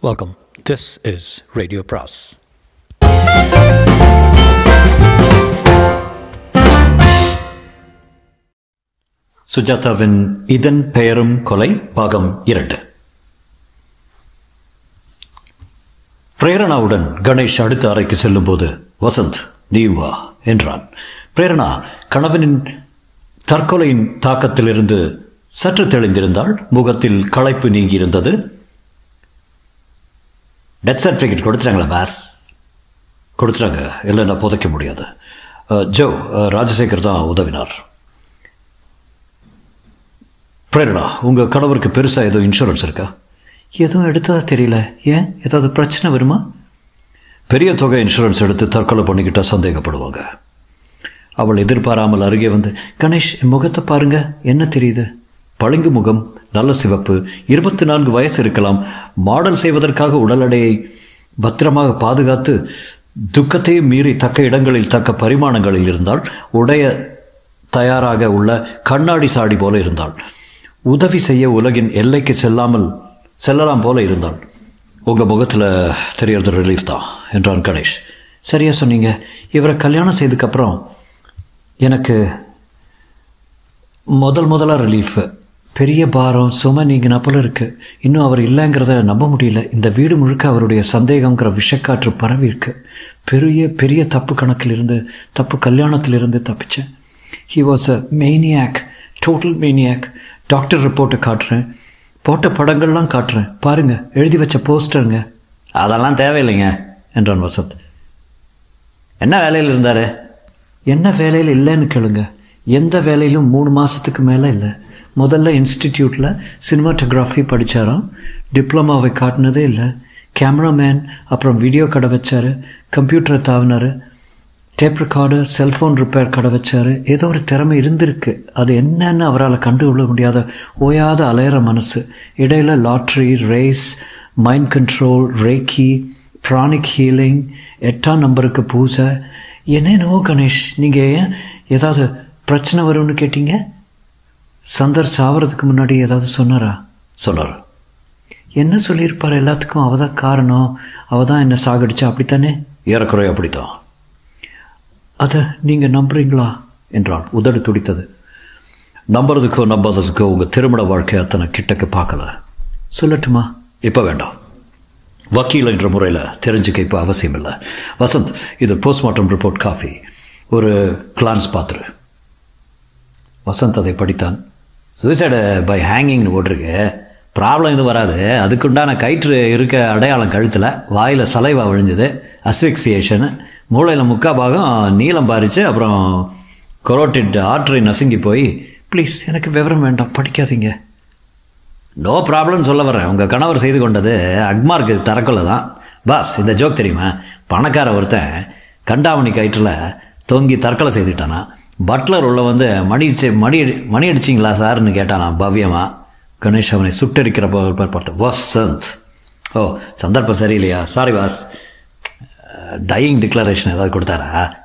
Welcome this is radio பிராஸ் சுஜாதாவின் இதன் பெயரும் கொலை பாகம் இரண்டு பிரேரணாவுடன் கணேஷ் அடுத்த அறைக்கு செல்லும்போது வசந்த் நீ வா என்றான். பிரேரணா கணவனின் தற்கொலையின் தாக்கத்திலிருந்து சற்று தெளிந்திருந்தாள் முகத்தில் களைப்பு நீங்கியிருந்தது டெத் சர்டிஃபிகேட் கொடுத்துட்டாங்களா பாஸ் கொடுத்துட்டாங்க. இல்லைன்னா புதைக்க முடியாது. ஜோ ராஜசேகர் தான் உதவினார். பிரேரணா உங்கள் கணவருக்கு பெருசாக ஏதோ இன்சூரன்ஸ் இருக்கா? எதுவும் எடுத்ததா தெரியல. ஏன்? ஏதாவது பிரச்சனை வருமா? பெரிய தொகை இன்சூரன்ஸ் எடுத்து தற்கொலை பண்ணிக்கிட்டா சந்தேகப்படுவாங்க. அவள் எதிர்பாராமல் அருகே வந்து கணேஷ் முகத்தை பாருங்க. என்ன தெரியுது? பளிங்கு முகம் நல்ல சிவப்பு இருபத்தி நான்கு வயசு இருக்கலாம். மாடல் செய்வதற்காக உடல் எடையை பத்திரமாக பாதுகாத்து துக்கத்தையும் மீறி தக்க இடங்களில் தக்க பரிமாணங்களில் இருந்தால் உடைய தயாராக உள்ள கண்ணாடி சாடி போல இருந்தாள். உதவி செய்ய உலகின் எல்லைக்கு செல்லாமல் செல்லலாம் போல இருந்தாள். உங்கள் முகத்தில் தெரியறது ரிலீஃப் தான் என்றான் கணேஷ். சரியா சொன்னீங்க. இவரை கல்யாணம் செய்ததுக்கப்புறம் எனக்கு முதல் முதலாக ரிலீஃப் பெரிய பாரம் சுமை நீங்கின போல இருக்கு. இன்னும் அவர் இல்லைங்கிறத நம்ப முடியல. இந்த வீடு முழுக்க அவருடைய சந்தேகங்கிற விஷக்காற்று பரவி இருக்கு பெரிய பெரிய தப்பு கணக்கிலிருந்து தப்பு கல்யாணத்திலிருந்து தப்பிச்சேன். He was a maniac total maniac doctor ரிப்போர்ட்டை காட்டுறேன். போட்ட படங்கள்லாம் காட்டுறேன். பாருங்க எழுதி வச்ச போஸ்டருங்க. அதெல்லாம் தேவையில்லைங்க என்றான் வசந்த். என்ன வேலையில் இருந்தார்? என்ன வேலையில் இல்லைன்னு கேளுங்க. எந்த வேலையிலும் மூணு மாதத்துக்கு மேலே இல்லை. முதல்ல இன்ஸ்டிடியூட்டில் சினிமாட்டோகிராஃபி படித்தாராம் டிப்ளமாவை காட்டினதே இல்லை. கேமராமேன் அப்புறம் வீடியோ கடை வச்சார் கம்ப்யூட்டரை தாவினார் டேப் ரெக்கார்டு செல்ஃபோன் ரிப்பேர் கடை வச்சார். ஏதோ ஒரு திறமை இருந்திருக்கு. அது என்னன்னு அவரால் கண்டுகொள்ள முடியாத ஓயாத அலையிற மனசு. இடையில் lottery race mind control reiki pranic healing எட்டாம் நம்பருக்கு பூஜை என்னென்னவோ கணேஷ் நீங்கள் ஏன் ஏதாவது பிரச்சனை வரும்னு கேட்டீங்க? சந்தர் சாவறதுக்கு முன்னாடி ஏதாவது சொன்னாரா? சொன்னார். என்ன சொல்லியிருப்பார்? எல்லாத்துக்கும் அவ தான் காரணம். அவ தான் என்ன சாகடிச்சா அப்படித்தானே? ஏறக்குறைய அப்படித்தான். அதை நீங்கள் நம்புறீங்களா? என்றான். உதடு துடித்தது. நம்புறதுக்கோ நம்பாததுக்கோ உங்கள் திருமண வாழ்க்கை அத்தனை கிட்டக்க பார்க்கல. சொல்லட்டுமா? இப்போ வேண்டாம். வக்கீல் என்ற முறையில் தெரிஞ்சுக்க இப்போ அவசியம் இல்லை வசந்த் இது போஸ்ட்மார்ட்டம் ரிப்போர்ட் காஃபி ஒரு கிளான்ஸ் பாத்துரு வசந்த் அதை படித்தான். சூசைடு பை ஹேங்கிங்னு போட்டிருக்கு. ப்ராப்ளம் எதுவும் வராது. அதுக்குண்டான கயிற்று இருக்க அடையாளம் கழுத்தில் வாயில் சலைவா விழுந்தது. அஸ்ஃபிக்சியேஷன் மூளையில் முக்கா பாகம் நீளம் பாரிச்சு அப்புறம் கொரோட்டிட் ஆர்டரி நசுங்கி போய் ப்ளீஸ் எனக்கு விவரம் வேண்டாம். படிக்காதீங்க. நோ ப்ராப்ளம் சொல்ல வரேன் உங்கள் கணவர் செய்து கொண்டது அக்மார்க்கு தரக்குள்ள தான். பாஸ் இந்த ஜோக் தெரியுமா? பணக்கார ஒருத்தன் கண்டாமணி கயிற்றில் தொங்கி தற்கொலை செய்துட்டானா? பட்லர் உள்ள வந்து மணி மணி மணி அடிச்சிங்களா சார்னு நான் பவ்யமா. கணேஷ் அவனை சுட்டரிக்கிற பார்த்து வசந்த். ஓ சந்தர்ப்பம் சரியில்லையா? சாரி வாஸ் டையிங் டிக்ளரேஷன் ஏதாவது கொடுத்தாரா?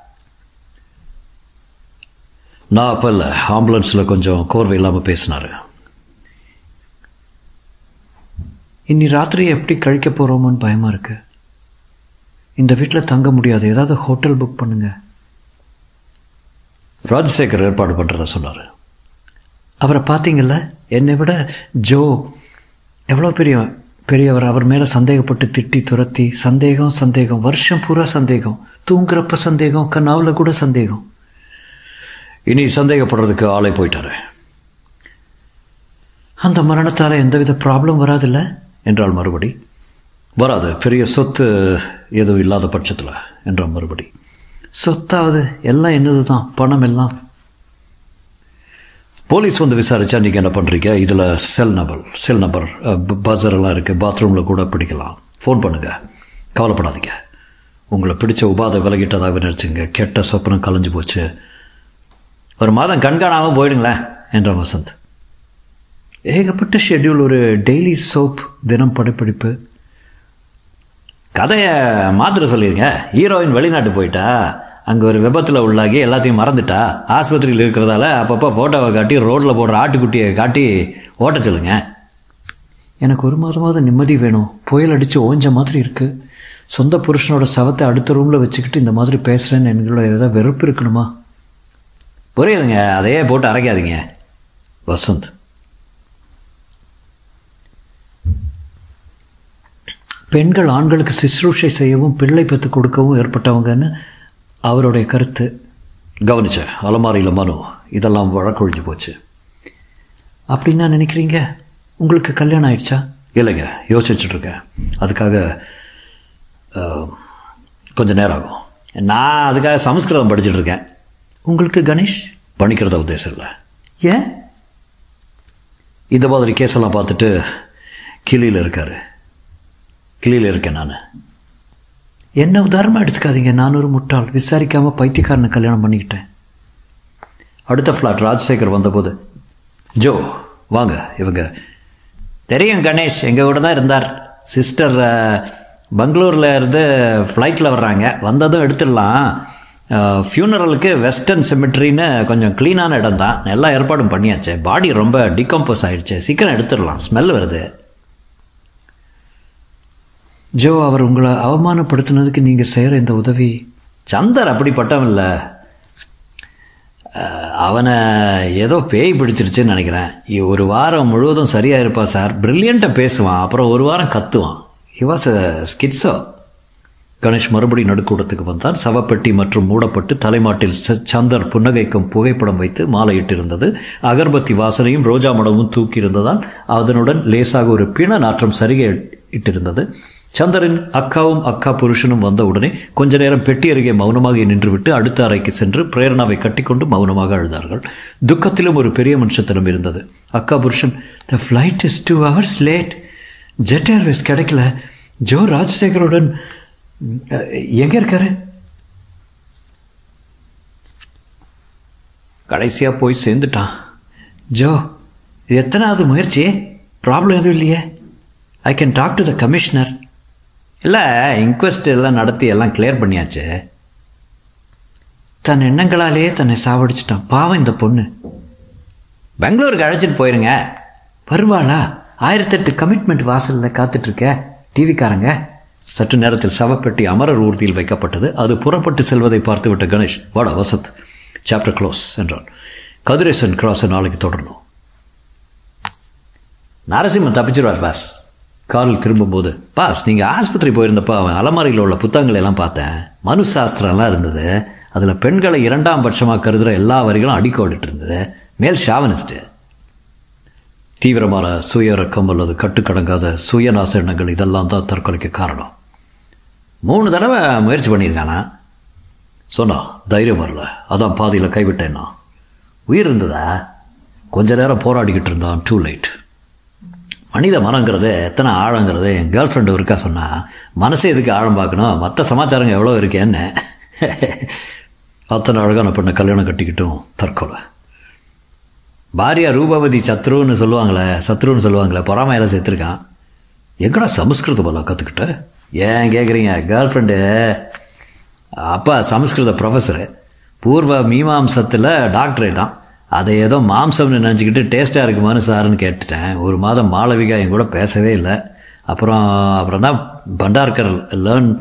நான் அப்போ இல்லை ஆம்புலன்ஸில் கொஞ்சம் கோர்வை இல்லாமல் பேசினார். இன்னி ராத்திரி எப்படி கழிக்க போகிறோமோன்னு பயமாக இருக்கு. இந்த வீட்டில் தங்க முடியாது. ஏதாவது ஹோட்டல் புக் பண்ணுங்கள் ராஜசேகர் ஏற்பாடு பண்ணுறத சொன்னார். அவரை பார்த்தீங்கல்ல? என்னை விட ஜோ எவ்வளோ பெரிய பெரியவர். அவர் மேலே சந்தேகப்பட்டு திட்டி துரத்தி சந்தேகம் சந்தேகம் வருஷம் பூரா சந்தேகம் தூங்குறப்ப சந்தேகம் கனாவில் கூட சந்தேகம். இனி சந்தேகப்படுறதுக்கு ஆளே போயிட்டாரு. அந்த மரணத்தால் எந்தவித ப்ராப்ளம் வராதில்ல? என்றால் மறுபடி. வராது. பெரிய சொத்து எதுவும் இல்லாத பட்சத்தில் என்றான் மறுபடி. சொத்தாவது எல்லாம் என்னது தான் பணம் எல்லாம். போலீஸ் வந்து விசாரிச்சா நீங்கள் என்ன பண்ணுறீங்க இதில் cell number cell number buzzer எல்லாம் இருக்குது பாத்ரூமில் கூட பிடிக்கலாம். ஃபோன் பண்ணுங்கள் கவலைப்படாதீங்க. உங்களை பிடிச்ச உபாதை விலகிட்டதாக நினச்சிங்க. கெட்ட சொப்பனம் கலைஞ்சு போச்சு. ஒரு மாதம் கண்காணாமல் போயிடுங்களேன் என்றான் வசந்த். ஏகப்பட்ட ஷெட்யூல் ஒரு டெய்லி சோப் தினம் படப்பிடிப்பு. கதையை மாத்திர சொல்லிடுங்க ஹீரோயின் வெளிநாட்டு போயிட்டா. அங்கே ஒரு விபத்தில் உள்ளாகி எல்லாத்தையும் மறந்துட்டா? ஆஸ்பத்திரியில் இருக்கிறதால அப்பப்போ ஃபோட்டோவை காட்டி ரோட்டில் போடுற ஆட்டுக்குட்டியை காட்டி ஓட்ட சொல்லுங்க. எனக்கு ஒரு மாதமாவது நிம்மதி வேணும். புயல் அடித்து ஓஞ்ச மாதிரி இருக்குது சொந்த புருஷனோட சவத்தை அடுத்த ரூமில் வச்சுக்கிட்டு இந்த மாதிரி பேசுகிறேன்னு எங்களோட ஏதாவது வெறுப்பு இருக்கணுமா? புரியுதுங்க. அதையே போட்டு அரைக்காதீங்க. வசந்த். பெண்கள் ஆண்களுக்கு சிசுரூஷை செய்யவும் பிள்ளை பெற்றுக் கொடுக்கவும் ஏற்பட்டவங்கன்னு அவருடைய கருத்து. கவனிச்சேன் அலமாரியில் மனு இதெல்லாம் வழக்கொழிஞ்சு போச்சு. அப்படின்னா நினைக்கிறீங்க? உங்களுக்கு கல்யாணம் ஆயிடுச்சா? இல்லைங்க யோசிச்சுட்ருக்கேன். அதுக்காக கொஞ்சம் நேரம் ஆகும் நான் அதுக்காக சமஸ்கிருதம் படிச்சுட்டு இருக்கேன் உங்களுக்கு கணேஷ்? பண்ணிக்கிறத உத்தேசம் இல்லை. ஏன்? இந்த மாதிரி கேஸெல்லாம் பார்த்துட்டு கிளியில் இருக்காரு. கிளியில் இருக்கேன் நான். என்ன உதாரணமாக எடுத்துக்காதீங்க. நான் ஒரு முட்டாள். விசாரிக்காமல் பைத்தியக்காரனை கல்யாணம் பண்ணிக்கிட்டேன். அடுத்த ஃப்ளாட் ராஜசேகர் வந்தபோது ஜோ வாங்க இவங்க. தெரியும் கணேஷ் எங்கள் கூட தான் இருந்தார். சிஸ்டர் பெங்களூரில் இருந்து ஃப்ளைட்டில் வர்றாங்க. வந்ததும் எடுத்துடலாம். ஃபியூனரலுக்கு வெஸ்டர்ன் சிமெட்ரின்னு கொஞ்சம் க்ளீனான இடம் தான் எல்லா ஏற்பாடும் பண்ணியாச்சு. பாடி ரொம்ப டிகம்போஸ் ஆகிடுச்சு சீக்கிரம் எடுத்துடலாம். ஸ்மெல் வருது. ஜோ அவர் உங்களை அவமானப்படுத்தினதுக்கு நீங்கள் செய்கிற இந்த உதவி சந்தர் அப்படிப்பட்டவன் இல்லை அவனை ஏதோ பேய் பிடிச்சிருச்சுன்னு நினைக்கிறேன். ஒரு வாரம் முழுவதும் சரியாக இருப்பான் சார். ப்ரில்லியண்ட்டாக பேசுவான். அப்புறம் ஒரு வாரம் கத்துவான். ஹி வாஸ் ஸ்கிட்ஸோ கணேஷ் மறுபடி நடுக்கூடத்துக்கு வந்தார். சவப்பெட்டி மற்றும் மூடப்பட்டு தலைமாட்டில் ச- சந்தர் புன்னகைக்கும் புகைப்படம் வைத்து மாலையிட்டிருந்தது. அகர்பத்தி வாசனையும் ரோஜா மடமும் தூக்கியிருந்ததால் அதனுடன் லேசாக ஒரு பிண நாற்றம் சரிகை இட்டிருந்தது. சந்தரின் அக்காவும் அக்கா புருஷனும் வந்த உடனே கொஞ்ச நேரம் பெட்டி அருகே மௌனமாக நின்றுவிட்டு அடுத்த அறைக்கு சென்று பிரேரணாவை கட்டிக்கொண்டு மௌனமாக அழுதார்கள். துக்கத்திலும் ஒரு பெரிய மனுஷத்தனம் இருந்தது. அக்கா புருஷன் the flight is two hours late Jet Airways கிடைக்கல. ஜோ ராஜசேகருடன் எங்கே இருக்காரு? கடைசியாக போய் சேர்ந்துட்டான். ஜோ எத்தனாவது முயற்சி ப்ராப்ளம் எதுவும் இல்லையே. I can talk to the commissioner இல்லை இன்கொஸ்ட் எல்லாம் நடத்தி எல்லாம் கிளியர் பண்ணியாச்சு. தன் எண்ணங்களாலேயே தன்னை சாவடிச்சிட்டான். பாவம் இந்த பொண்ணு. பெங்களூருக்கு அழைச்சிட்டு போயிருங்க. வருவாளா? ஆயிரத்தெட்டு கமிட்மெண்ட் வாசலில் காத்துட்ருக்க. டிவிக்காரங்க சற்று நேரத்தில் சவப்பெட்டி அமரர் ஊர்தியில் வைக்கப்பட்டது. அது புறப்பட்டு செல்வதை பார்த்துவிட்ட கணேஷ் வாடா வசத் சாப்டர் க்ளோஸ் என்றான். கதிரேசன் கிராஸை நாளைக்கு தொடரணும். நரசிம்மன் தப்பிச்சிருவார் பாஸ். காரில் திரும்பும்போது பாஸ் நீங்கள் ஆஸ்பத்திரி போயிருந்தப்போ அவன் அலமாரியில் உள்ள புத்தகங்களை எல்லாம் பார்த்தேன். மனு சாஸ்திரம்லாம் இருந்தது. அதில் பெண்களை இரண்டாம் பட்சமாக கருதுகிற எல்லா வரிகளும் அடிக்கோடிட்டு இருந்தது. மேல் ஷாவனிஸ்ட்டு. தீவிரமான சுய ரக்கம் அல்லது கட்டுக்கடங்காத சுயநாச எண்ணங்கள் இதெல்லாம் தான் தற்கொலைக்கு காரணம். மூணு தடவை முயற்சி பண்ணியிருக்கானா? சொன்னா தைரியம் வரல. அதான் பாதியில் கைவிட்டேன்னா உயிர் இருந்ததா? கொஞ்ச நேரம் போராடிக்கிட்டு இருந்தான். டூ லைட் மனித மனங்கிறது எத்தனை ஆழங்கிறது? என் கேர்ள் ஃப்ரெண்டு இருக்கா சொன்னால் மனசே எதுக்கு ஆழம் பார்க்கணும்? மற்ற சமாச்சாரங்க எவ்வளோ இருக்கேன்னு அத்தனை அழகான பொண்ணை கல்யாணம் கட்டிக்கிட்டும் தற்கொலை. பாரியா ரூபவதி சத்ருன்னு சொல்லுவாங்களே சத்ருன்னு சொல்லுவாங்களே பொறாமையில சேர்த்துருக்கான். எங்கடா சமஸ்கிருதம் போல கற்றுக்கிட்ட ஏன் கேட்குறீங்க கேர்ள் ஃப்ரெண்டு அப்பா சமஸ்கிருத ப்ரொஃபஸரு பூர்வ மீமாம்சத்தில் டாக்டரேட்டான் அதை ஏதோ மாம்சம்னு நினச்சிக்கிட்டு டேஸ்ட்டாக இருக்குமான்னு சாருன்னு கேட்டுட்டேன். ஒரு மாதம் மாளவிகா என் கூட பேசவே இல்லை. அப்புறம் அப்புறம் தான் Bhandarkar learn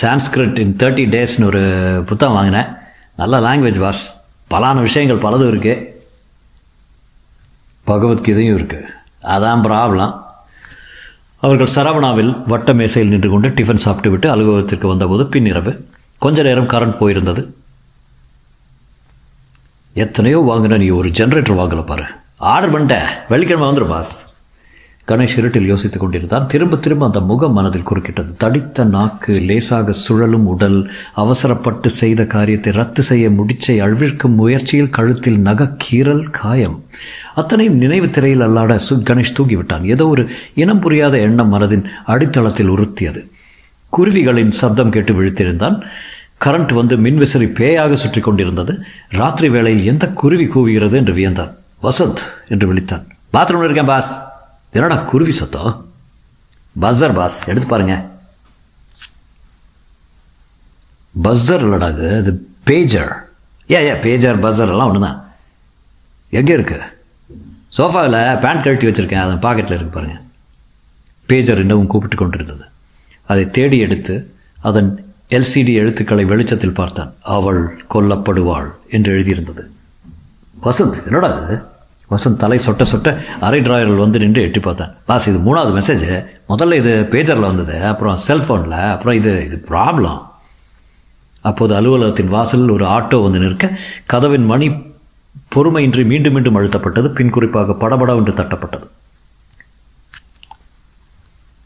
Sanskrit in thirty டேஸ்னு ஒரு புத்தகம் வாங்கினேன். நல்ல லாங்குவேஜ் வாஸ் பலான விஷயங்கள் பலதும் இருக்குது பகவத்கீதையும் இருக்குது அதான் ப்ராப்ளம் அவர்கள் சரவணாவில் வட்ட மேசையில் நின்று கொண்டு டிஃபன் சாப்பிட்டு விட்டு அலுவலகத்திற்கு வந்தபோது பின்னிரவு கொஞ்ச நேரம் கரண்ட் போயிருந்தது. எத்தனையோ வாங்கின நீ ஒரு ஜென்ரேட்டர் வாங்கல பாரு. ஆர்டர் பண்ணிட்டேன் வெள்ளிக்கிழமை வந்துடும் பாஸ் கணேஷ் இருட்டில் யோசித்துக் கொண்டிருந்தான். திரும்ப திரும்ப அந்த முகம் மனதில் குறுக்கிட்டது. தடித்த நாக்கு லேசாக சுழலும் உடல் அவசரப்பட்டு செய்த காரியத்தை ரத்து செய்ய முடிச்சை அழிவிற்கும் முயற்சியில் கழுத்தில் நகக்கீறல் காயம். அத்தனையும் நினைவு திரையில் அல்லாட சு கணேஷ் தூங்கிவிட்டான். ஏதோ ஒரு இனம் புரியாத எண்ணம் மனதின் அடித்தளத்தில் உறுத்தியது. குருவிகளின் சப்தம் கேட்டு விழித்திருந்தான். கரண்ட் வந்து மின்விசிறி பேயாக சுற்றி கொண்டிருந்தது. ராத்திரி வேளையில் எந்த குருவி கூவுகிறது என்று வியந்தான். வசந்த் என்று விழித்தான். பாத்ரூம்ல இருக்கேன் பாஸ் என்னடா குருவி சத்தம்? பஸ்ஸர் பாஸ் எடுத்து பாருங்க. பஸ்ஸர் இல்லடா அது அது பேஜர் ஏ ஏ பேஜர் பஸ்ஸர் எல்லாம் ஒன்று தான் எங்கே இருக்கு? சோஃபாவில் பேண்ட் கழட்டி வச்சுருக்கேன். அதை பாக்கெட்டில் இருக்கு பாருங்கள் பேஜர் இன்னமும் கூப்பிட்டு கொண்டிருந்தது. அதை தேடி எடுத்து அதன் எல்சிடி எழுத்துக்களை வெளிச்சத்தில் பார்த்தான். அவள் கொல்லப்படுவாள் என்று எழுதியிருந்தது. வசந்த் என்னடா இது? வசந்த் தலை சொட்ட சொட்ட அரை டிராயரில் வந்து நின்று எட்டி பார்த்தான். பாஸ் இது மூணாவது மெசேஜ் முதல்ல இது பேஜரில் வந்தது அப்புறம் செல்ஃபோனில் அப்புறம் இது இது ப்ராப்ளம் அப்போது அலுவலகத்தின் வாசலில் ஒரு ஆட்டோ வந்து நிற்க கதவின் மணி பொறுமையின்றி மீண்டும் மீண்டும் அழுத்தப்பட்டது பின் குறிப்பாக படபடவென்று தட்டப்பட்டது.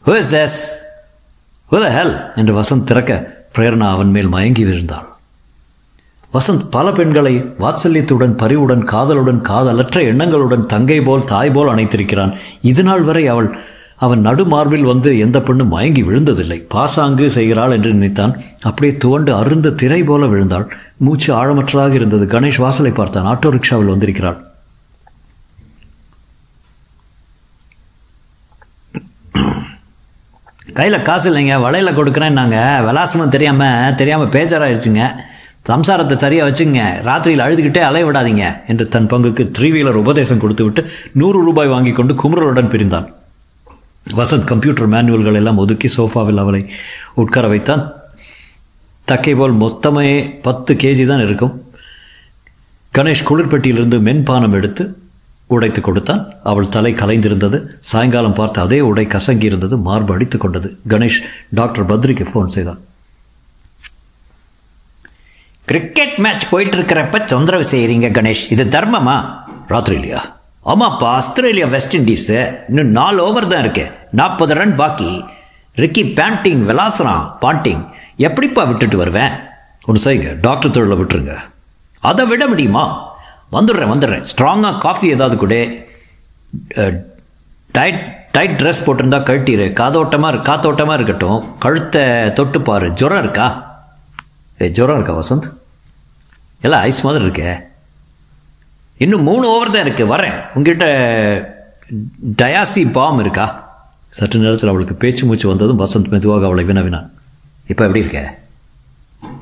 Who is this who the hell என்று வசந்த் திறக்க பிரேரணா அவன் மேல் மயங்கி விழுந்தாள். வசந்த் பல பெண்களை வாத்சல்யத்துடன் பரிவுடன் காதலுடன் காதலற்ற எண்ணங்களுடன் தங்கை போல் தாய் போல் அணைத்திருக்கிறான். இதுநாள் வரை அவள் அவன் நடுமார்பில் வந்து எந்த பெண்ணும் மயங்கி விழுந்ததில்லை. பாசாங்கு செய்கிறாள் என்று நினைத்தான். அப்படியே துவண்டு அருந்த திரை போல விழுந்தாள். மூச்சு ஆழமற்றதாக இருந்தது. கணேஷ் வாசலை பார்த்தான். ஆட்டோ ரிக்ஷாவில் வந்திருக்கிறாள். கையில் காசு இல்லைங்க வலையில் கொடுக்குறேன் நாங்கள் விலாசமும் தெரியாமல் தெரியாமல் பேஜராகிடுச்சுங்க சம்சாரத்தை சரியாக வச்சுங்க. ராத்திரியில் அழுதுகிட்டே அலைய விடாதீங்க என்று தன் பங்குக்கு த்ரீ வீலர் உபதேசம் கொடுத்துவிட்டு நூறு ரூபாய் வாங்கி கொண்டு குமரலுடன் பிரிந்தான். வசந்த் கம்ப்யூட்டர் மேனுவல்கள் எல்லாம் ஒதுக்கி சோஃபாவில் அவளை உட்கார வைத்தான். தக்கை போல் மொத்தமே பத்து கேஜி தான் இருக்கும். கணேஷ் குளிர்பெட்டியிலிருந்து மென்பானம் எடுத்து உடைத்து கொடுத்தான். அவள் தலை கலைந்திருந்தது. சாயங்காலம் பார்த்து அதே உடை கசங்கி இருந்தது மார்பு அடித்து கொண்டது. கணேஷ் டாக்டர் பத்ரிக்கு ஃபோன் செய்தான். கிரிக்கெட் மேட்ச் போயிட்டு இருக்கிறப்ப தொந்தரவு செய்கிறீங்க கணேஷ். இது தர்மமா? ராத்திரி இல்லையா? ஆமாப்பா ஆஸ்திரேலியா வெஸ்ட் இண்டீஸு. இன்னும் நாலு ஓவர் தான் இருக்கு. நாற்பது ரன் பாக்கி. ரிக்கி பேண்டிங் விளாசுறான் பாண்டிங். எப்படிப்பா விட்டுட்டு வருவேன்? ஒன்று செய்யுங்க. டாக்டர் தொழிலை விட்டுருங்க. அதை விட முடியுமா? வந்துடுறேன் வந்துடுறேன். ஸ்ட்ராங்காக காஃபி ஏதாவது கூட. டைட் டைட் ட்ரெஸ் போட்டிருந்தா கழட்டிடு காதோட்டமாக காத்தோட்டமாக இருக்கட்டும். கழுத்தை தொட்டு பாரு. ஜுரம் இருக்கா? ஏ ஜுரம் இருக்கா வசந்த்? எல்லாம் ஐஸ் மாதிரி இருக்கே. இன்னும் மூணு ஓவர் தான் இருக்குது வரேன். உங்ககிட்ட டயாசி பாம் இருக்கா? சற்று நேரத்தில் அவளுக்கு பேச்சு மூச்சு வந்ததும் வசந்த் மெதுவாக அவளை வினவினான். இப்போ எப்படி இருக்க?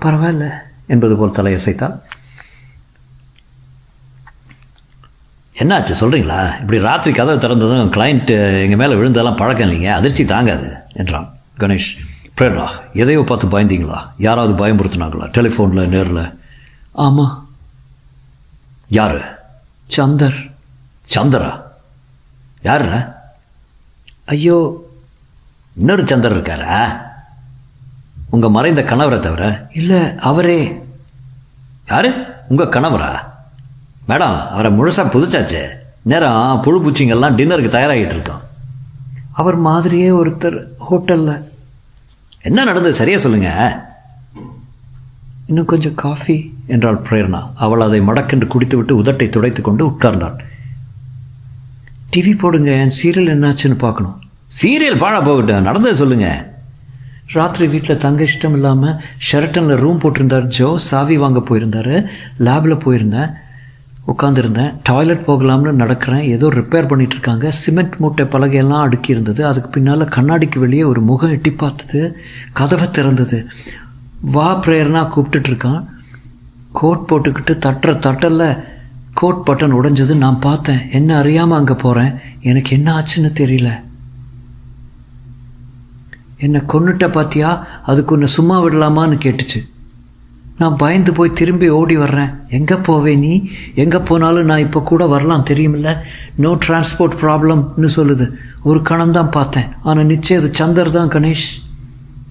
பரவாயில்ல. என்பது போல் தலையசைத்தால் என்னாச்சு சொல்கிறீங்களா இப்படி ராத்திரி கதவை திறந்ததும் கிளைண்ட் எங்கள் மேலே விழுந்தெல்லாம் பழக்கம் இல்லைங்க. அதிர்ச்சி தாங்காது என்றான் கணேஷ். பிரேரணா எதையோ பார்த்து பயந்தீங்களா? யாராவது பயமுறுத்துனாங்களா? டெலிஃபோனில் நேரில். ஆமாம் யார்? சந்தர். சந்தரா? யார் ஐயோ இன்னொரு சந்தர் இருக்காரா? உங்கள் மறைந்த கணவரை தவிர? இல்லை அவரே. யார்? உங்கள் கணவரா? மேடம் அவரை முழுசாக புதுச்சாச்சு. நேரம் புழு பூச்சிங்கெல்லாம் டின்னருக்கு தயாராகிட்டு இருக்கோம் அவர் மாதிரியே ஒருத்தர் ஹோட்டலில். என்ன நடந்தது? சரியாக சொல்லுங்கள் இன்னும் கொஞ்சம் காஃபி என்றாள் பிரேரணா. அவள் அதை மடக்கென்று குடித்துவிட்டு உதட்டை துடைத்து கொண்டு உட்கார்ந்தாள். டிவி போடுங்க என் சீரியல் என்னாச்சுன்னு பார்க்கணும். சீரியல் பாழா போகட்டும் நடந்தது சொல்லுங்க. ராத்திரி வீட்டில் தங்க இஷ்டம் இல்லாமல் ஷெரட்டனில் ரூம் போட்டிருந்தார். ஜோ சாவி வாங்க போயிருந்தார். லேபில் போயிருந்தேன். உட்காந்துருந்தேன் டாய்லெட் போகலாம்னு நடக்கிறேன். ஏதோ ரிப்பேர் பண்ணிட்டு இருக்காங்க சிமெண்ட் மூட்டை பலகையெல்லாம் அடுக்கி இருந்தது அதுக்கு பின்னால் கண்ணாடிக்கு வெளியே ஒரு முகம் எட்டி பார்த்தது. கதவை திறந்தது. வா பிரேயர்னா கூப்பிட்டுட்ருக்கான் கோட் போட்டுக்கிட்டு தட்டுற தட்டல்ல கோட் பட்டன் உடைஞ்சது நான் பார்த்தேன். என்ன அறியாமல் அங்கே போகிறேன் எனக்கு என்ன ஆச்சுன்னு தெரியல. என்னை கொன்னுட்ட பார்த்தியா அதுக்கு உன்னை சும்மா விடலாமான்னு கேட்டுச்சு. நான் பயந்து போய் திரும்பி ஓடி வர்றேன். எங்கே போவே நீ? எங்கே போனாலும் நான் இப்போ கூட வரலாம் தெரியுமில்ல? நோ டிரான்ஸ்போர்ட் ப்ராப்ளம்னு சொல்லுது. ஒரு கணம் தான் பார்த்தேன். ஆனால் நிச்சயம் அது சந்தர் தான் கணேஷ்.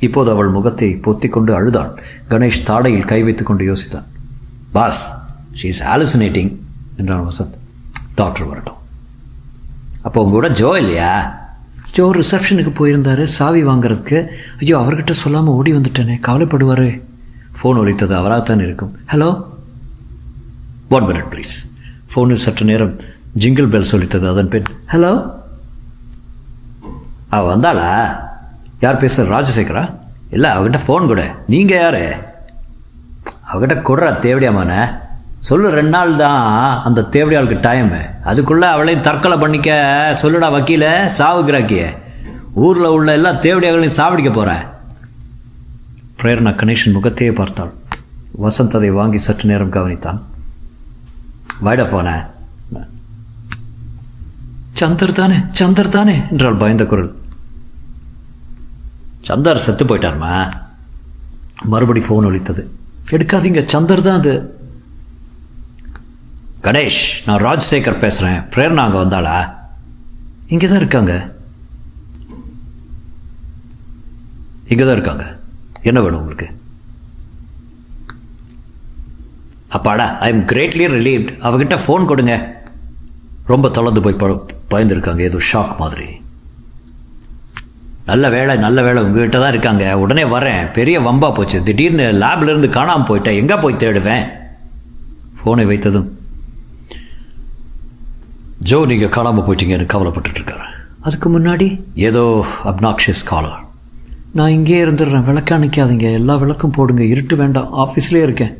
இப்போது அவள் முகத்தை பொத்திக்கொண்டு அழுதாள் கணேஷ் தாடையில் கை வைத்து கொண்டு யோசித்தான். பாஸ் ஷீ இஸ் ஆலுசினேட்டிங் என்றான் வசந்த். டாக்டர் வரட்டும். அப்போ உங்க கூட ஜோ இல்லையா? ஜோ ரிசப்ஷனுக்கு போயிருந்தாரு. சாவி வாங்குறதுக்கு. ஐயோ அவர்கிட்ட சொல்லாமல் ஓடி வந்துட்டேனே. கவலைப்படுவாரு. ஃபோன் ஒழித்தது அவராகத்தான் இருக்கும். ஹலோ ஒன் மினிட் ப்ளீஸ் ஃபோனில் சற்று நேரம் ஜிங்கிள் பெல் சொல்லித்தது அதன் பின் ஹலோ அவ வந்தாளா? யார் பேசுகிற ராஜசேகரா? இல்லை அவகிட்ட ஃபோன் கூட. நீங்கள் யார்? அவகிட்ட கொடுறா தேவடியாமான சொல்லு ரெண்டு நாள் தான் அந்த தேவடியாளுக்கு டைமு அதுக்குள்ளே அவளையும் தற்கொலை பண்ணிக்க சொல்லுடா வக்கீல சாவுக்கிறாக்கிய ஊரில் உள்ள எல்லா தேவடியாக்களையும் சாவடிக்க போகிறேன் பிரேரணா கணேஷன் முகத்தையே பார்த்தாள். வசந்த் அதை வாங்கி சற்று நேரம் கவனித்தான். வாய்டா போனேன் சந்தர் தானே சந்தர் தானே என்றாள் பயந்த குரல். சந்தர் செத்து போயிட்டார்மா? மறுபடி ஃபோன் ஒழித்தது எடுக்காதீங்க சந்தர் தான் அது. கணேஷ் நான் ராஜசேகர் பேசுகிறேன் பிரேரணா அங்கே வந்தாளா? இங்கே தான் இருக்காங்க. இங்கே தான் இருக்காங்க. என்ன வேணும் உங்களுக்கு? அப்பாடா ஐ எம் கிரேட்லி ரிலீவ்ட் அவகிட்ட ஃபோன் கொடுங்க. ரொம்ப தளர்ந்து போய் ப பயந்துருக்காங்க ஏதோ ஷாக் மாதிரி. நல்ல வேலை நல்ல வேலை உங்ககிட்ட தான் இருக்காங்க. உடனே வரேன். பெரிய வம்பா போச்சு. திடீர்னு லேப்ல இருந்து காணாமல் போயிட்டேன். எங்கே போய் தேடுவேன்? ஃபோனை வைத்ததும் ஜோ நீங்கள் காணாமல் போயிட்டீங்கன்னு கவலைப்பட்டுட்டு இருக்காரு. அதுக்கு முன்னாடி ஏதோ அப்னாக்ஷியஸ் காலர் நான் இங்கே இருந்துடுறேன். விளக்க அணைக்காதீங்க எல்லா விளக்கும் போடுங்க. இருட்டு வேண்டாம். ஆஃபீஸ்லேயே இருக்கேன்.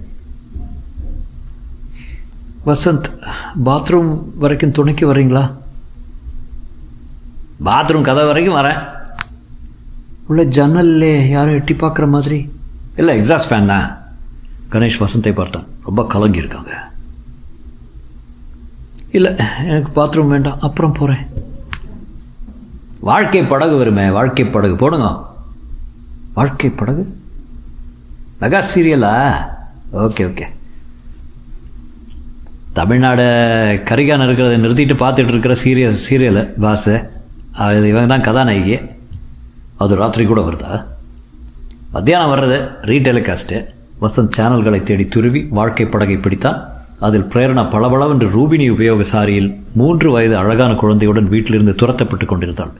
வசந்த் பாத்ரூம் வரைக்கும் துணைக்கு வர்றீங்களா? பாத்ரூம் கதை வரைக்கும் வரேன். உள்ள ஜன்னல்லே யாரும் எட்டி பார்க்குற மாதிரி. இல்லை எக்ஸாஸ்ட் ஃபேன் தான். கணேஷ் வசந்தை பார்த்தான். ரொம்ப கலங்கி இருக்காங்க. இல்லை எனக்கு பாத்ரூம் வேண்டாம். அப்புறம் போகிறேன் வாழ்க்கை படகு வருமே. வாழ்க்கை படகு போடுங்க. வாழ்க்கை படகு. மெகா சீரியலா? Okay okay. தமிழ்நாடு கரிகான் இருக்கிறத நிறுத்திட்டு பார்த்துட்டு இருக்கிற சீரியல் சீரியலு பாஸு. அது இவங்க தான் கதாநாயகி. அது ராத்திரி கூட வருதா? மத்தியானம் வர்றது ரீடெலிகாஸ்ட்டு. வசந்த் சேனல்களை தேடி துருவி வாழ்க்கை படகை பிடித்தான். அதில் பிரேரணா பளபளவென்று ரூபினி உபயோக சாரியில் மூன்று வயது அழகான குழந்தையுடன் வீட்டிலிருந்து துரத்தப்பட்டு கொண்டிருந்தாள்.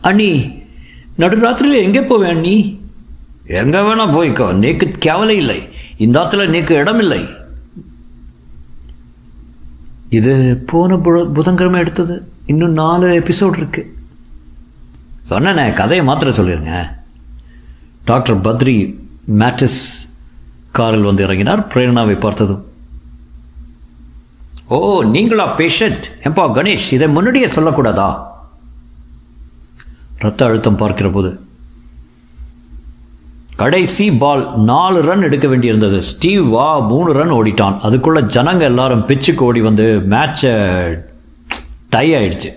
அண்ணி நடுராத்திரியில் எங்கே போவேன் அண்ணி எங்கே வேணா போய்க்கோ. நேக்கு கேவலை இல்லை. இந்த ஆத்துல நேக்கு இடமில்லை இது போன புத- புதன்கிழமை எடுத்தது. இன்னும் நாலு எபிசோட் இருக்கு. சொன்னேனே கதையை மாத்திர சொல்லிருங்க. டாக்டர் பத்ரி மேட்டிஸ் காரில் வந்து இறங்கினார். பிரேரணாவை பார்த்ததும் ஓ நீங்களா பேஷண்ட் ஏப்பா கணேஷ் இதை முன்னாடியே சொல்லக்கூடாதா? ரத்த அழுத்தம் பார்க்கிற போது கடைசி பால் நாலு ரன் எடுக்க வேண்டியிருந்தது. ஸ்டீவ் வா மூணு ரன் ஓடிட்டான். அதுக்குள்ள ஜனங்க எல்லாரும் பிச்சுக்கு ஓடி வந்து மேட்சை டை ஆயிடுச்சு.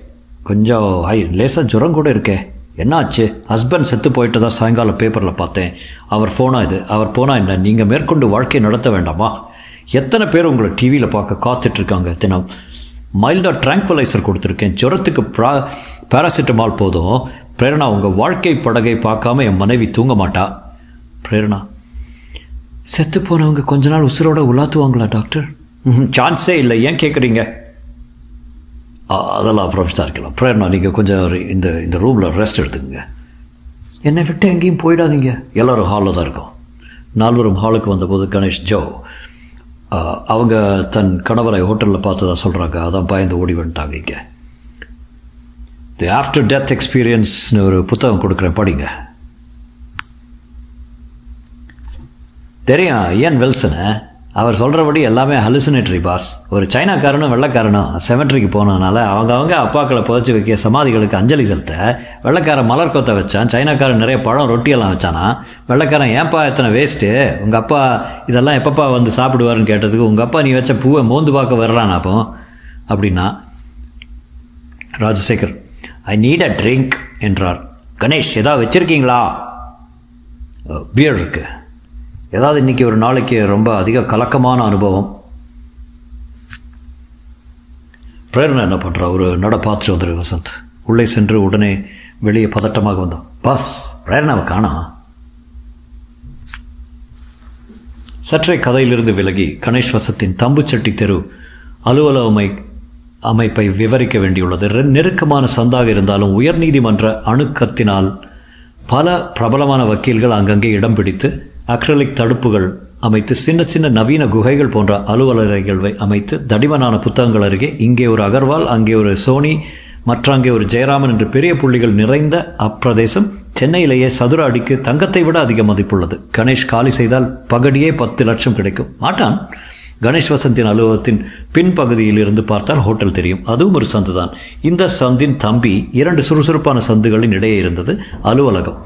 கொஞ்சம் ஹை லேசாக ஜுரம் கூட இருக்கே. என்னாச்சு? ஹஸ்பண்ட் செத்து போயிட்டதா சாயங்காலம் பேப்பரில் பார்த்தேன். அவர் போனா இது. அவர் போனால் என்ன? நீங்கள் மேற்கொண்டு வாழ்க்கை நடத்த வேண்டாமா? எத்தனை பேர் உங்களை டிவியில் பார்க்க காத்துட்ருக்காங்க? தினம். மைல்டாக ட்ராங்குவலைசர் கொடுத்துருக்கேன். ஜுரத்துக்கு ப்ரா பேராசிட்டமால் போதும். பிரேரணா உங்கள் வாழ்க்கை படகை பார்க்காம என் மனைவி தூங்க மாட்டா. பிரேரணா செத்து போனவங்க கொஞ்ச நாள் உசுரோட உலாத்துவாங்களா டாக்டர்? சான்ஸே இல்லை. ஏன் கேட்குறீங்க அதெல்லாம் அப்புறம் விசாரிக்கலாம். பிரேரணா நீங்கள் கொஞ்சம் இந்த இந்த ரூமில் ரெஸ்ட் எடுத்துக்கங்க. என்னை விட்டு எங்கேயும் போயிடாதீங்க. எல்லோரும் ஹாலில் தான் இருக்கோம். நால்வரும் ஹாலுக்கு வந்தபோது கணேஷ் ஜோ அவங்க தன் கணவரை ஹோட்டலில் பார்த்ததா சொல்கிறாங்க அதான் பயந்து ஓடி வந்துட்டாங்க இங்கே. தி ஆஃப்டர் டெத் எக்ஸ்பீரியன்ஸ்னு ஒரு புத்தகம் கொடுக்குறேன் படிங்க. தெரியும் ஏன் வெல்சனு அவர் சொல்கிறபடி எல்லாமே ஹலுசினேட்டரி பாஸ் ஒரு சைனாக்காரனும் வெள்ளைக்காரனும் செமெட்ரிக்கு போனதுனால அவங்க அவங்க அப்பாக்களை புதைச்சி வைக்க சமாதிகளுக்கு அஞ்சலி செலுத்த வெள்ளைக்காரன் மலர் கொத்த வச்சான் சைனாக்காரன் நிறைய பழம் ரொட்டியெல்லாம் வச்சானா வெள்ளைக்காரன் ஏன்பா எத்தனை வேஸ்ட்டு உங்கள் அப்பா இதெல்லாம் எப்பப்பா வந்து சாப்பிடுவாருன்னு கேட்டதுக்கு உங்கள் அப்பா நீ வச்ச பூவை மோந்து பார்க்க வரலான் அப்போ அப்படின்னா Rajasekar I need a drink என்றார். கணேஷ் ஏதாவது வச்சுருக்கீங்களா? பியர் இருக்கு. ஏதாவது இன்னைக்கு ஒரு நாளைக்கு ரொம்ப அதிக கலக்கமான அனுபவம்? பிரேரணை என்ன பண்ணுறா ஒரு நட பார்த்துட்டு வந்துரு வசந்த். உள்ளே சென்று உடனே வெளியே பதட்டமாக வந்தான். பாஸ் பிரேரணாவை காணா? சற்றே கதையிலிருந்து விலகி கணேஷ் வசத்தின் தம்புச்சட்டி தெரு அலுவலகமை அமைப்பை விவரிக்க வேண்டியுள்ளது. நெருக்கமான சந்தாக இருந்தாலும் உயர்நீதிமன்ற அணுக்கத்தினால் பல பிரபலமான வக்கீல்கள் அங்கங்கே இடம் பிடித்து அக்ரலிக் தடுப்புகள் அமைத்து சின்ன சின்ன நவீன குகைகள் போன்ற அலுவலர்கள் அமைத்து தடிமனான புத்தகங்கள் அருகே இங்கே ஒரு அகர்வால் அங்கே ஒரு சோனி மற்றாங்கே ஒரு ஜெயராமன் என்று பெரிய புள்ளிகள் நிறைந்த அப்பிரதேசம் சென்னையிலேயே சதுர அடிக்கு தங்கத்தை விட அதிக மதிப்புள்ளது. கணேஷ் காலி செய்தால் பகடியே பத்து லட்சம் கிடைக்கும். மாட்டான். கணேஷ் வசந்தின் அலுவலகத்தின் பின்பகுதியில் இருந்து பார்த்தால் ஹோட்டல் தெரியும். அதுவும் ஒரு சந்து தான் இந்த சந்தின் தம்பி இரண்டு சுறுசுறுப்பான சந்துகளின் இடையே இருந்தது அலுவலகம்.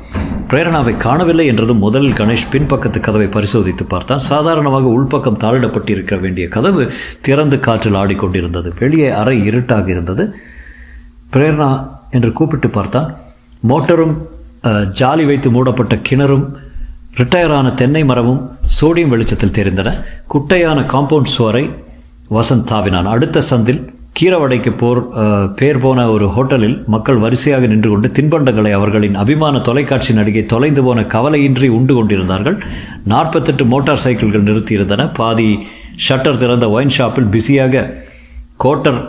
பிரேரணாவை காணவில்லை என்றதும் முதலில் கணேஷ் பின்பக்கத்து கதவை பரிசோதித்து பார்த்தான். சாதாரணமாக உள்பக்கம் தாளிடப்பட்டிருக்க வேண்டிய கதவு திறந்து காற்றில் ஆடிக்கொண்டிருந்தது. வெளியே அறை இருட்டாக இருந்தது. பிரேரணா என்று கூப்பிட்டு பார்த்தான். மோட்டரும் ஜாலி வைத்து மூடப்பட்ட கிணறும் ரிட்டையரான தென்னை மரமும் சோடியம் வெளிச்சத்தில் தெரிந்தன. குட்டையான காம்பவுண்ட் சுவரை வசந்த் தாவினான் அடுத்த சந்தில் கீரவடைக்கு போர் பேர் போன ஒரு ஹோட்டலில் மக்கள் வரிசையாக நின்று கொண்டு தின்பண்டங்களை அவர்களின் அபிமான தொலைக்காட்சி நடிகை தொலைந்து போன கவலையின்றி உண்டு கொண்டிருந்தார்கள். நாற்பத்தெட்டு மோட்டார் சைக்கிள்கள் நிறுத்தியிருந்தன. பாதி ஷட்டர் திறந்த ஒயின் ஷாப்பில் பிஸியாக கோட்டர்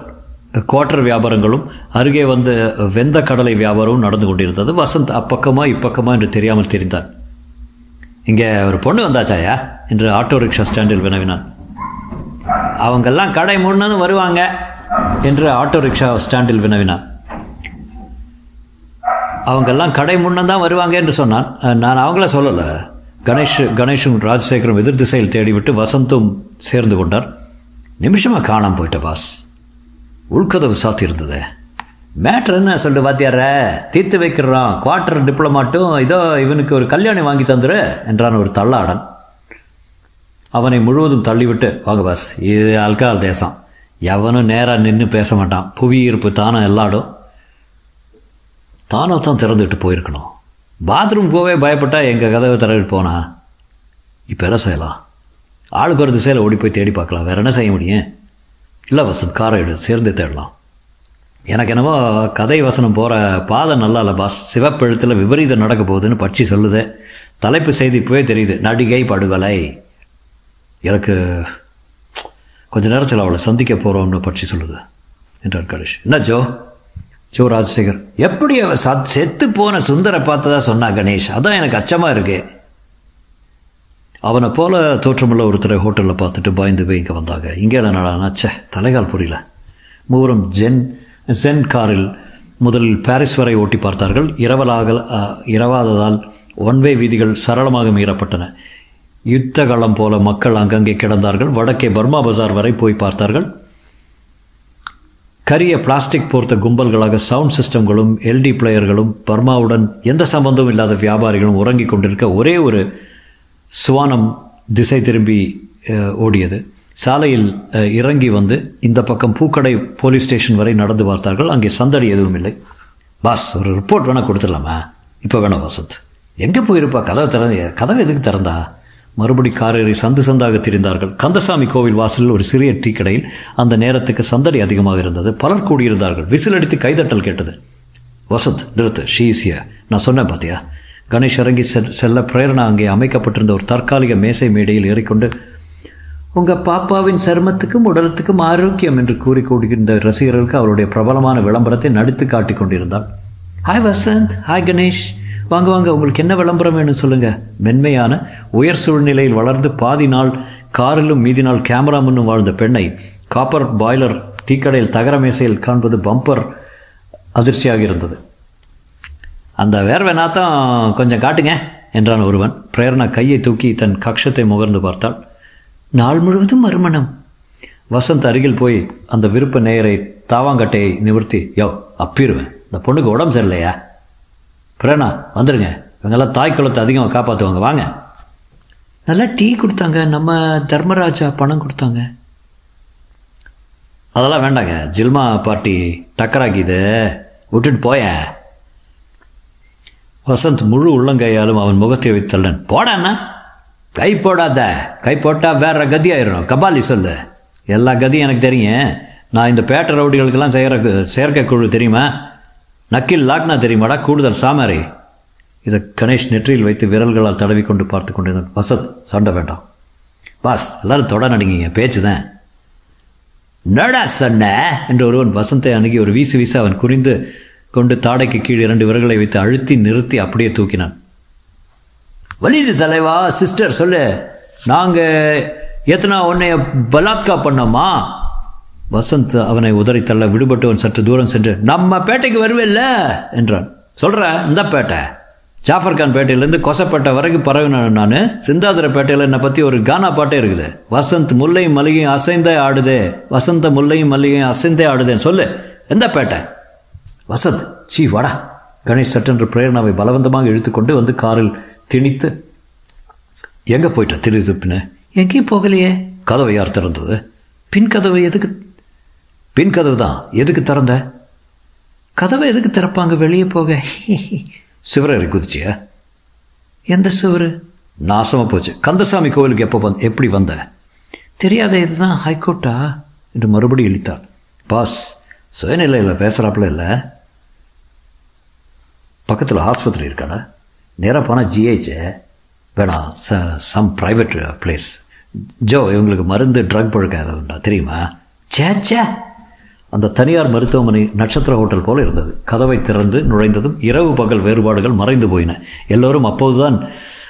குவார்ட்டர் வியாபாரங்களும் அருகே வந்த வெந்த கடலை வியாபாரமும் நடந்து கொண்டிருந்தது. வசந்த் அப்பக்கமா இப்பக்கமா என்று தெரியாமல் தெரிந்தான். இங்கே ஒரு பொண்ணு வந்தாச்சாயா? என்று ஆட்டோ ரிக்ஷா ஸ்டாண்டில் வினவினான். அவங்கெல்லாம் கடை மூடினதும் வருவாங்க என்று ஆட்டோ ரிக்ஷா ஸ்டாண்டில் வினவினான். அவங்கெல்லாம் கடை முன்னம் தான் வருவாங்க என்று சொன்னான். நான் அவங்கள சொல்லலை. கணேஷ் கணேஷும் ராஜசேகரும் எதிர் திசையில் தேடிவிட்டு வசந்தும் சேர்ந்து கொண்டார். நிமிஷமாக காணாமல் போயிட்ட பாஸ். உள்கதவு சாத்தி மேட்ரு என்ன சொல்லிட்டு பாத்தியார தீர்த்து வைக்கிறான் குவார்டர் டிப்ளமாட்டும் இதோ இவனுக்கு ஒரு கல்யாணம் வாங்கி தந்துரு என்றான் ஒரு தள்ளாடன். அவனை முழுவதும் தள்ளிவிட்டு வாங்க பாஸ் இது அல்கால் தேசம். எவனும் நேராக நின்று பேச மாட்டான். புவி ஈர்ப்பு தானே எல்லாடும். தானோ தான் திறந்துட்டு போயிருக்கணும். பாத்ரூம் போவே பயப்பட்டா எங்கள் கதவை திறந்துட்டு போனா? இப்போ எல்லாம் செய்யலாம்? ஆளுக்கு ஒரு திசையில் ஓடி போய் தேடி பார்க்கலாம். வேற என்ன செய்ய முடியும்? இல்லை வசந்த் காரை எடு சேர்ந்து தேடலாம். எனக்கு என்னவோ கதை வசனம் போகிற பாதை நல்லா இல்லை பாஸ். சிவப்பெழுத்தில் விபரீதம் நடக்க போகுதுன்னு பட்சி சொல்லுது. தலைப்பு செய்தி இப்போவே தெரியுது. நடிகை படுகொலை எனக்கு கொஞ்ச நேரத்தில் அவளை சந்திக்க போகிறோம்னு பட்சி சொல்லுது. என்றார் கணேஷ் என்ன ஜோ? ஜோ ராஜசேகர். எப்படி அவ சத் செத்து போன சுந்தரை பார்த்ததா சொன்னா கணேஷ்? அதான் எனக்கு அச்சமாக இருக்கு. அவனை போல தோற்றமுள்ள ஒருத்தரை ஹோட்டலில் பார்த்துட்டு பயந்து போய் இங்கே வந்தாங்க. இங்கே என்னடா ச்சே தலைகால் புரியல. மூவரும் ஜென் ஜென் காரில் முதலில் பாரிஸ் வரை ஓட்டி பார்த்தார்கள். இரவலாக இரவாததால் ஒன்வே வீதிகள் சரளமாக மீறப்பட்டன. யுத்த காலம் போல மக்கள் அங்கங்கே கிடந்தார்கள். வடக்கே பர்மா பஜார் வரை போய் பார்த்தார்கள். கரிய பிளாஸ்டிக் போர்த்த கும்பல்களாக சவுண்ட் சிஸ்டம்களும் எல்டி பிளேயர்களும் பர்மாவுடன் எந்த சம்பந்தமும் இல்லாத வியாபாரிகளும் உறங்கிக் கொண்டிருக்க ஒரே ஒரு சுவானம் திசை திரும்பி ஓடியது. சாலையில் இறங்கி வந்து இந்த பக்கம் பூக்கடை போலீஸ் ஸ்டேஷன் வரை நடந்து பார்த்தார்கள். அங்கே சந்தடி எதுவும் இல்லை. பாஸ் ஒரு ரிப்போர்ட் வேணால் கொடுத்துடலாமா? இப்போ வேணாம் வசந்த். எங்கே போயிருப்பா? கதவை திறந்து கதவை எதுக்கு திறந்தா? மறுபடி காரேறி சந்து சந்தாக திரிந்தார்கள். கந்தசாமி கோவில் வாசலில் ஒரு சிறிய டீ கடையில் அந்த நேரத்துக்கு சந்தடி அதிகமாக இருந்தது. பலர் கூடியிருந்தார்கள். விசில் அடித்து கைதட்டல் கேட்டது. வசந்த் நிறுத்து. ஷீசிய நான் சொன்னேன் பாத்தியா? கணேஷ் இறங்கி செல் செல்ல பிரேரணா அங்கே அமைக்கப்பட்டிருந்த ஒரு தற்காலிக மேசை மேடையில் ஏறிக்கொண்டு உங்கள் பாப்பாவின் சருமத்துக்கும் உடலத்துக்கும் ஆரோக்கியம் என்று கூறி ரசிகர்களுக்கு அவருடைய பிரபலமான விளம்பரத்தை நடித்து காட்டி கொண்டிருந்தாள் ஹாய் வசந்த் ஹாய் கணேஷ் வாங்க வாங்க. உங்களுக்கு என்ன விளம்பரம் வேணும் சொல்லுங்கள் மென்மையான உயர் சூழ்நிலையில் வளர்ந்து பாதி நாள் காரிலும் மீதி நாள் கேமரா முன்னும் வாழ்ந்த பெண்ணை காப்பர் பாய்லர் டீக்கடையில் தகர மேசையில் காண்பது பம்பர் அதிர்ச்சியாக இருந்தது. அந்த வேர்வை நாத்தம் கொஞ்சம் காட்டுங்க என்றான் ஒருவன். பிரேரணா கையை தூக்கி தன் கக்ஷத்தை முகர்ந்து பார்த்தாள். நாள் முழுவதும் மறுமணம். வசந்த் அருகில் போய் அந்த விருப்ப நேயரை தாவாங்கட்டையை நிவர்த்தி யோ அப்பிடுவேன் இந்த பொண்ணுக்கு உடம்பு சரியில்லையா? பிரணா வந்துடுங்க இவங்கெல்லாம் தாய் குளத்தை அதிகமாக காப்பாற்றுவாங்க வாங்க. நல்லா டீ கொடுத்தாங்க. நம்ம தர்மராஜா பணம் கொடுத்தாங்க. அதெல்லாம் வேண்டாங்க. ஜில்மா பார்ட்டி டக்கராக்கிது விட்டுட்டு போய வசந்த் முழு உள்ளங்கையாலும் அவன் முகத்தை வைத்தள்ளன். போடாண்ணா கை போடாத. கை போட்டால் வேற கதி ஆயிடும் கபாலி சொல்லு. எல்லா கதியும் எனக்கு தெரியும். நான் இந்த பேட்டை ரவுடிகளுக்கெல்லாம் செய்கிற செயற்கை குழு தெரியுமா? நக்கில் லாக்னா தெரியுமாடா? கூடுதல் சாமாரி. இதை கணேஷ் நெற்றியில் வைத்து விரல்களால் தடவி கொண்டு பார்த்து கொண்டிருந்தான். வசத் சண்டை வேண்டாம். பாஸ் எல்லாரும் தொட நடிங்க பேச்சு தான். என்னடா சொன்ன? என்று ஒருவன் வசந்தை அணுகி ஒரு வீசு வீசு அவன் குறிந்து கொண்டு தாடைக்கு கீழ் இரண்டு விரல்களை வைத்து அழுத்தி நிறுத்தி அப்படியே தூக்கினான். வலிது தலைவா சிஸ்டர் சொல்லு. நாங்கள் எத்தனை உன்னைய பலாத்கா பண்ணோமா? வசந்த் அவனை உதறி தள்ள விடுபட்டவன் சற்று தூரம் சென்று நம்ம பேட்டைக்கு வருவேல்ல என்றான். சொல்கிற இந்த பேட்டை. ஜாஃபர் கான் பேட்டையிலேருந்து கொசப்பேட்டை வரைக்கும் பரவினேன் நான். சிந்தாதிர பேட்டையில் என்னை பற்றி ஒரு கானா பாட்டே இருக்குது. வசந்த் முல்லையும் மல்லிகையும் அசைந்தே ஆடுதே. வசந்த முல்லையும் மல்லிகையும் அசைந்தே ஆடுதேன்னு சொல்லு எந்த பேட்டை? வசந்த் சீ வாடா. கணேஷ் சட்டென்று பிரேரணாவை பலவந்தமாக இழுத்துக்கொண்டு வந்து காரில் திணித்து. எங்கே போயிட்ட திரு துப்பின? எங்கேயும் போகலையே. கதவை யார் திறந்தது? பின் கதவை எதுக்கு? பின் கதவு தான். எதுக்கு திறந்த? கதவை எதுக்கு திறப்பாங்க? வெளியே போக. சிவரறி குதிச்சியா? எந்த சிவரு? நாசமாக போச்சு. கந்தசாமி கோவிலுக்கு எப்போ வந்த எப்படி வந்த? தெரியாத இதுதான். ஹைகோர்ட்டா? என்று மறுபடியும் இழித்தாள். பாஸ் சுயநிலையில் பேசுகிறாப்புல இல்லை? பக்கத்தில் ஆஸ்பத்திரி இருக்காடா? நேராக போனால் ஜிஹெச் வேணாம் ச சம் ப்ரைவேட் பிளேஸ் ஜோ இவங்களுக்கு மருந்து ட்ரக் பழக்கம் ஏதாவது உண்டா? தெரியுமா? சே சே அந்த தனியார் மருத்துவமனை நட்சத்திர ஹோட்டல் போல் இருந்தது. கதவை திறந்து நுழைந்ததும் இரவு பகல் வேறுபாடுகள் மறைந்து போயின. எல்லோரும் அப்போதுதான்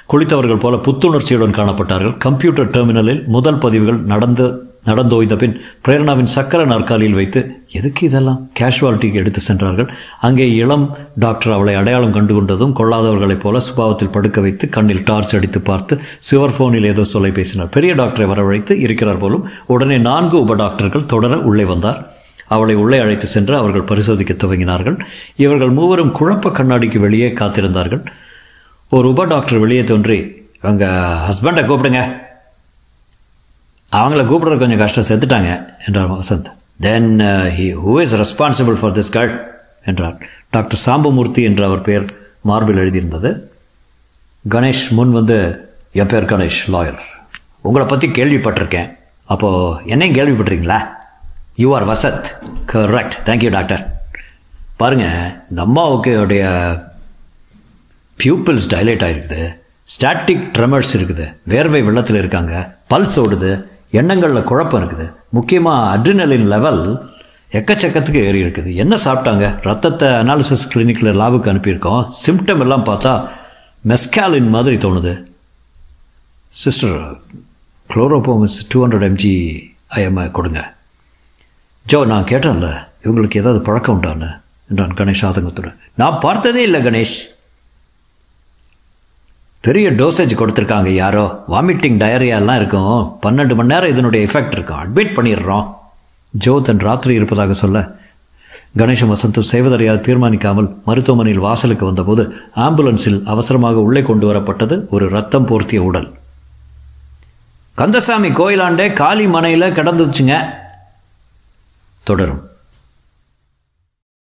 குளித்தவர்கள் போல புத்துணர்ச்சியுடன் காணப்பட்டார்கள். கம்ப்யூட்டர் டெர்மினலில் முதல் பதிவுகள் நடந்து நடந்தோய்ந்த பின் பிரேரணாவின் சக்கர நாற்காலியில் வைத்து எதுக்கு இதெல்லாம்? கேஷுவாலிட்டிக்கு எடுத்து சென்றார்கள். அங்கே இளம் டாக்டர் அவளை அடையாளம் கண்டு கொண்டதும் கொள்ளாதவர்களைப் போல சுபாவத்தில் படுக்க வைத்து கண்ணில் டார்ச் அடித்து பார்த்து சிவர் ஃபோனில் ஏதோ சொல்லை பேசினார் பெரிய டாக்டரை வரவழைத்து இருக்கிறார் போலும் உடனே நான்கு உப டாக்டர்கள் தொடர உள்ளே வந்தார். அவளை உள்ளே அழைத்து சென்று அவர்கள் பரிசோதிக்க துவங்கினார்கள். இவர்கள் மூவரும் குழப்ப கண்ணாடிக்கு வெளியே காத்திருந்தார்கள். ஒரு உப டாக்டர் வெளியே தோன்றி அவங்க ஹஸ்பண்டை கூப்பிடுங்க. அவங்கள கூப்பிடுறது கொஞ்சம் கஷ்டம். செத்துட்டாங்க என்றார் Vasanth. Then he who is responsible for this girl என்றார். டாக்டர் சாம்பமூர்த்தி என்ற அவர் பெயர் மார்பில் எழுதியிருந்தது. கணேஷ் முன் வந்து என் பேர் கணேஷ் லாயர் உங்களை பற்றி கேள்விப்பட்டிருக்கேன். அப்போது என்னையும் கேள்விப்பட்டிருக்கீங்களா? You are வசத் correct thank you doctor பாருங்கள் இந்த அம்மாவுக்கு உடைய பியூப்பிள்ஸ் டைலேட் ஆகிருக்குது ஸ்டாட்டிக் ட்ரெமர்ஸ் இருக்குது. வேர்வை வெள்ளத்தில் இருக்காங்க. பல்ஸ் ஓடுது. எண்ணங்களில் குழப்பம் இருக்குது. முக்கியமாக அட்ரினலின் லெவல் எக்கச்சக்கத்துக்கு ஏறி இருக்குது. என்ன சாப்பிட்டாங்க? ரத்தத்தை அனாலிசிஸ் கிளினிக்கில் லாபுக்கு அனுப்பியிருக்கோம். சிம்டம் எல்லாம் பார்த்தா மெஸ்காலின் மாதிரி தோணுது. Sister chlorpromazine two hundred M G I M I கொடுங்க. ஜோ நான் கேட்டேன்ல இவங்களுக்கு ஏதாவது பழக்கம் உண்டான்னு. என்றான் கணேஷ் ஆதங்கத்துடன். நான் பார்த்ததே இல்லை கணேஷ். பெரிய டோசேஜ் கொடுத்துருக்காங்க யாரோ. வாமிட்டிங் டயரியாலாம் இருக்கும். பன்னெண்டு மணி நேரம் இதனுடைய எஃபெக்ட் இருக்கும். அட்மிட் பண்ணிடுறோம். ஜோ தன் ராத்திரி இருப்பதாக சொல்ல கணேஷும் வசந்தும் செய்வதறியாது தீர்மானிக்காமல் மருத்துவமனையில் வாசலுக்கு வந்தபோது ஆம்புலன்ஸில் அவசரமாக உள்ளே கொண்டு வரப்பட்டது ஒரு ரத்தம் போர்த்திய உடல். கந்தசாமி கோயிலாண்டே காளி மனையில் கிடந்துச்சுங்க. தொடரும்.